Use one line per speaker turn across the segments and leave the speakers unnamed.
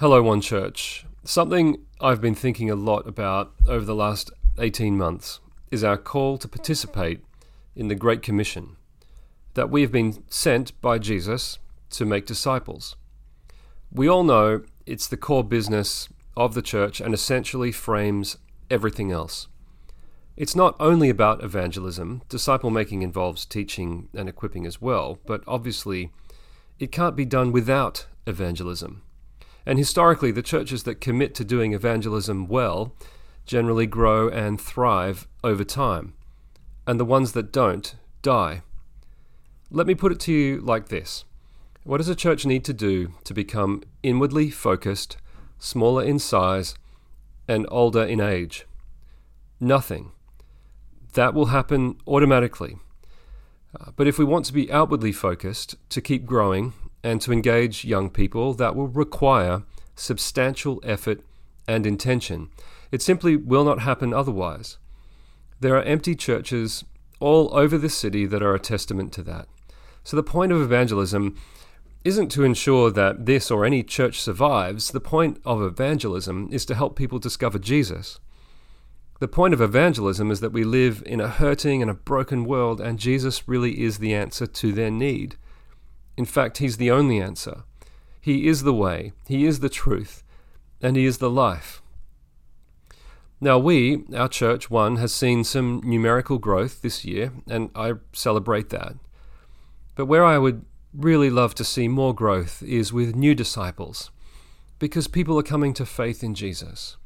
Hello, One Church. Something I've been thinking a lot about over the last 18 months is our call to participate in the Great Commission that we have been sent by Jesus to make disciples. We all know it's the core business of the church and essentially frames everything else. It's not only about evangelism, disciple making involves teaching and equipping as well, but obviously it can't be done without evangelism. And historically, the churches that commit to doing evangelism well generally grow and thrive over time, and the ones that don't die. Let me put it to you like this What does a church need to do to become inwardly focused, smaller in size, and older in age? Nothing. That will happen automatically. Uh, but if we want to be outwardly focused, to keep growing, and to engage young people, that will require substantial effort and intention. It simply will not happen otherwise. There are empty churches all over the city that are a testament to that. So the point of evangelism isn't to ensure that this or any church survives. The point of evangelism is to help people discover Jesus. The point of evangelism is that we live in a hurting and a broken world, and Jesus really is the answer to their need. In fact, He's the only answer. He is the way, He is the truth, and He is the life. Now, we, our church, one, has seen some numerical growth this year, and I celebrate that. But where I would really love to see more growth is with new disciples, because people are coming to faith in Jesus.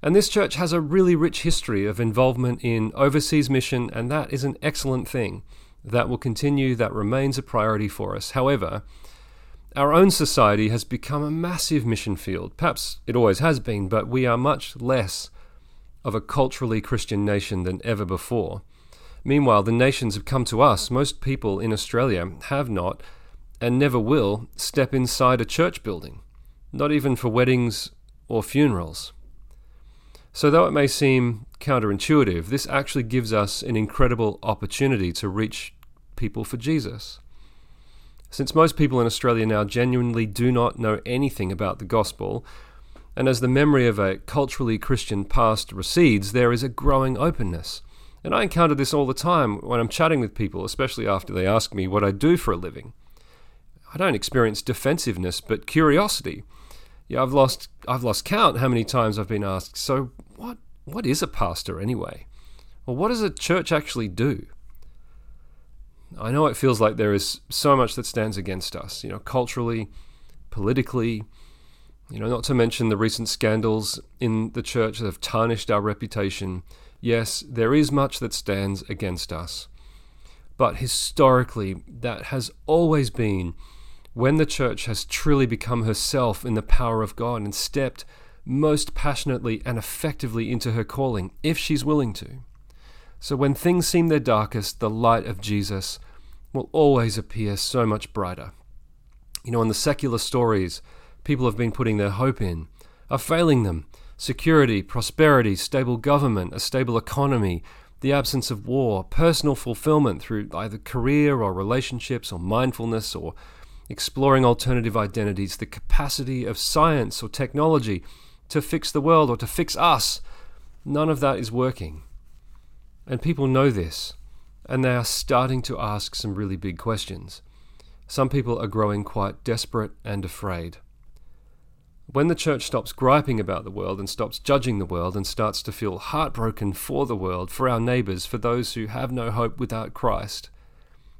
And this church has a really rich history of involvement in overseas mission, and that is an excellent thing that will continue, that remains a priority for us. However, our own society has become a massive mission field. Perhaps it always has been, but we are much less of a culturally Christian nation than ever before. Meanwhile, the nations have come to us. Most people in Australia have not and never will step inside a church building, not even for weddings or funerals. So, though it may seem counterintuitive, this actually gives us an incredible opportunity to reach people for Jesus. Since most people in Australia now genuinely do not know anything about the gospel, and as the memory of a culturally Christian past recedes, there is a growing openness. And I encounter this all the time when I'm chatting with people, especially after they ask me what I do for a living. I don't experience defensiveness, but curiosity. Yeah, I've lost I've lost count how many times I've been asked, so what what is a pastor anyway? Or what does a church actually do? I know it feels like there is so much that stands against us, you know, culturally, politically, you know, not to mention the recent scandals in the church that have tarnished our reputation. Yes, there is much that stands against us. But historically, that has always been when the church has truly become herself in the power of God and stepped most passionately and effectively into her calling, if she's willing to. So when things seem their darkest, the light of Jesus will always appear so much brighter. You know, in the secular stories people have been putting their hope in are failing them. Security, prosperity, stable government, a stable economy, the absence of war, personal fulfillment through either career or relationships or mindfulness or exploring alternative identities, the capacity of science or technology to fix the world or to fix us. None of that is working. And people know this, and they are starting to ask some really big questions. Some people are growing quite desperate and afraid. When the church stops griping about the world and stops judging the world and starts to feel heartbroken for the world, for our neighbours, for those who have no hope without Christ,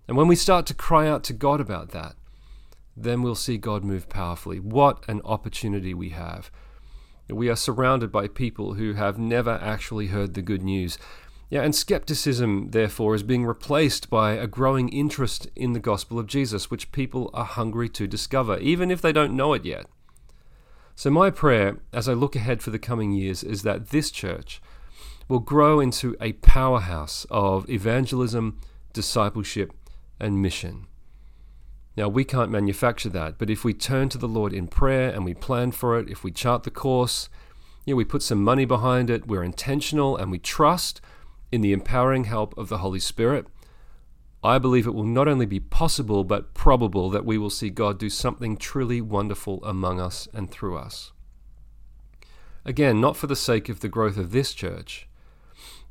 and when we start to cry out to God about that, then we'll see God move powerfully. What an opportunity we have. We are surrounded by people who have never actually heard the good news. Yeah, and skepticism, therefore, is being replaced by a growing interest in the gospel of Jesus, which people are hungry to discover, even if they don't know it yet. So, my prayer as I look ahead for the coming years is that this church will grow into a powerhouse of evangelism, discipleship, and mission. Now, we can't manufacture that, but if we turn to the Lord in prayer and we plan for it, if we chart the course, you know, we put some money behind it, we're intentional, and we trust in the empowering help of the Holy Spirit, I believe it will not only be possible, but probable that we will see God do something truly wonderful among us and through us. Again, not for the sake of the growth of this church,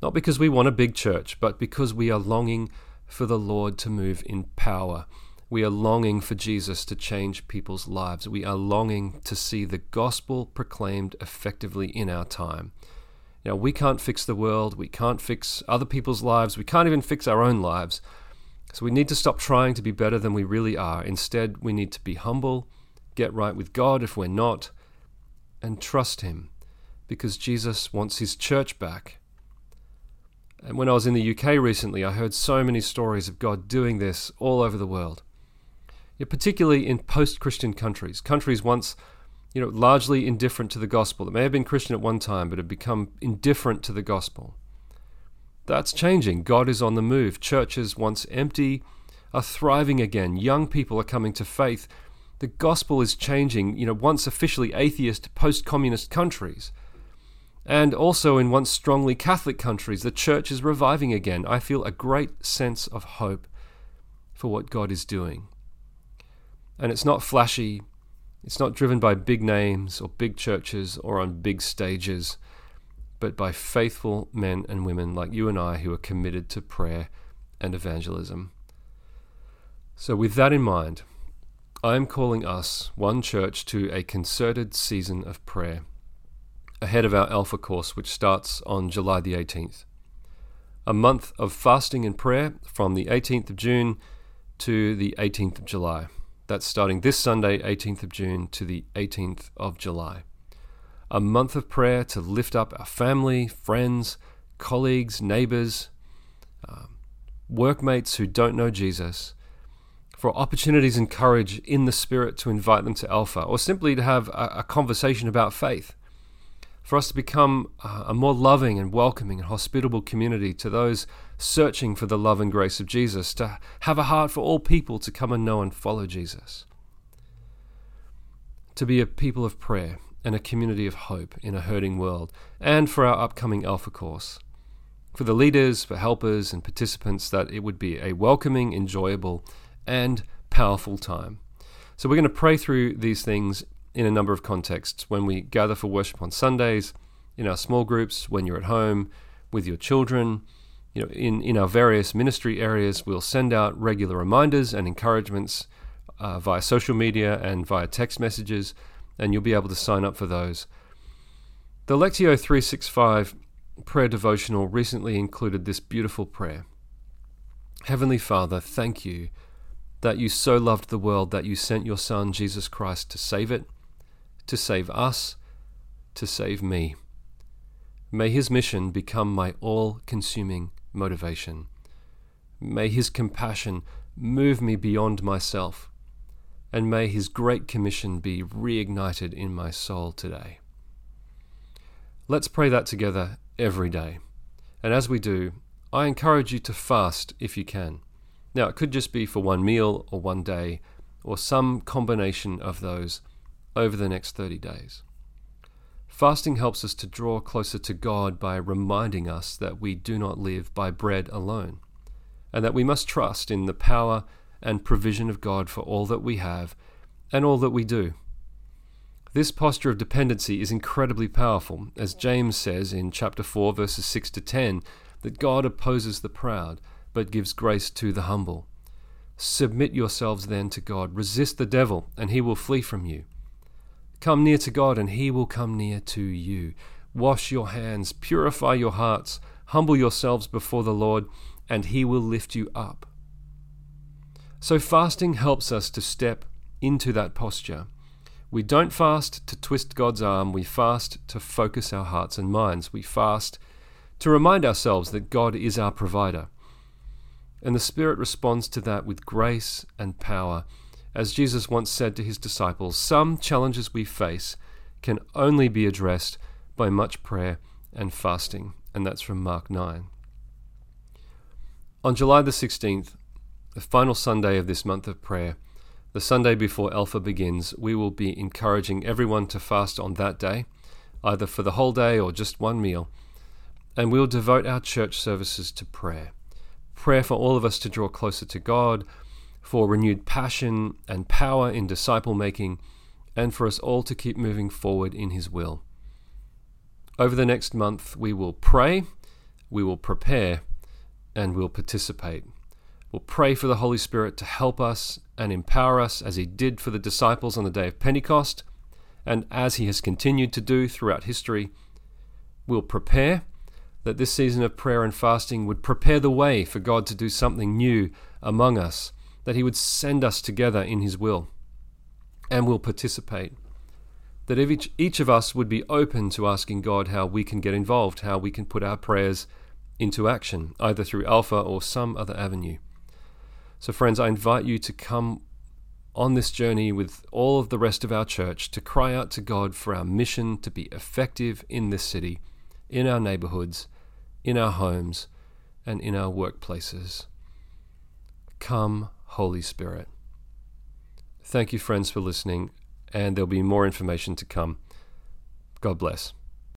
not because we want a big church, but because we are longing for the Lord to move in power. We are longing for Jesus to change people's lives. We are longing to see the gospel proclaimed effectively in our time. Now, we can't fix the world, we can't fix other people's lives, we can't even fix our own lives. So we need to stop trying to be better than we really are. Instead, we need to be humble, get right with God if we're not, and trust Him because Jesus wants His church back. And when I was in the UK recently, I heard so many stories of God doing this all over the world. Yeah, particularly in post Christian countries, countries once you know, largely indifferent to the gospel, that may have been Christian at one time but have become indifferent to the gospel. That's changing. God is on the move. Churches, once empty, are thriving again. Young people are coming to faith. The gospel is changing, you know, once officially atheist post communist countries. And also in once strongly Catholic countries, the church is reviving again. I feel a great sense of hope for what God is doing. And it's not flashy, it's not driven by big names or big churches or on big stages but by faithful men and women like you and I who are committed to prayer and evangelism. So, with that in mind, I am calling us, one church, to a concerted season of prayer ahead of our Alpha course, which starts on July the 18th. A month of fasting and prayer from the 18th of June to the 18th of July. That's starting this Sunday, 18th of June, to the 18th of July a month of prayer to lift up our family, friends, colleagues, neighbors, um, workmates who don't know Jesus, for opportunities and courage in the Spirit to invite them to Alpha, or simply to have a, a conversation about faith. For us to become a more loving and welcoming and hospitable community to those searching for the love and grace of Jesus, to have a heart for all people to come and know and follow Jesus. To be a people of prayer and a community of hope in a hurting world, and for our upcoming Alpha course. For the leaders, for helpers, and participants, that it would be a welcoming, enjoyable, and powerful time. So, we're going to pray through these things in a number of contexts when we gather for worship on Sundays, in our small groups, when you're at home, with your children. You know, in, in our various ministry areas, we'll send out regular reminders and encouragements uh, via social media and via text messages and you'll be able to sign up for those. The Lectio 365 prayer devotional recently included this beautiful prayer Heavenly Father, thank you that you so loved the world that you sent your Son, Jesus Christ, to save it, to save us, to save me. May his mission become my all consuming motivation. May his compassion move me beyond myself and may His great commission be reignited in my soul today. Let's pray that together every day. And as we do, I encourage you to fast if you can. Now, it could just be for one meal or one day, or some combination of those over the next 30 days. Fasting helps us to draw closer to God by reminding us that we do not live by bread alone, and that we must trust in the power and provision of God for all that we have and all that we do. This posture of dependency is incredibly powerful, as James says in chapter 4, verses 6 to 10, that God opposes the proud, but gives grace to the humble. Submit yourselves then to God, resist the devil, and he will flee from you. Come near to God, and he will come near to you. Wash your hands, purify your hearts, humble yourselves before the Lord, and he will lift you up. So, fasting helps us to step into that posture. We don't fast to twist God's arm, we fast to focus our hearts and minds. We fast to remind ourselves that God is our provider. And the Spirit responds to that with grace and power. As Jesus once said to his disciples, some challenges we face can only be addressed by much prayer and fasting. And that's from Mark 9. On July the 16th, the final Sunday of this month of prayer, the Sunday before Alpha begins, we will be encouraging everyone to fast on that day, either for the whole day or just one meal, and we'll devote our church services to prayer. prayer for all of us to draw closer to God, for renewed passion and power in disciple making, and for us all to keep moving forward in His will. Over the next month, we will pray, we will prepare, and we'll participate. We'll pray for the Holy Spirit to help us and empower us as He did for the disciples on the day of Pentecost, and as He has continued to do throughout history. We'll prepare that this season of prayer and fasting would prepare the way for God to do something new among us, that He would send us together in His will, and we'll participate. That each, each of us would be open to asking God how we can get involved, how we can put our prayers into action, either through Alpha or some other avenue. So, friends, I invite you to come on this journey with all of the rest of our church to cry out to God for our mission to be effective in this city, in our neighborhoods, in our homes, and in our workplaces. Come, Holy Spirit. Thank you, friends, for listening, and there'll be more information to come. God bless.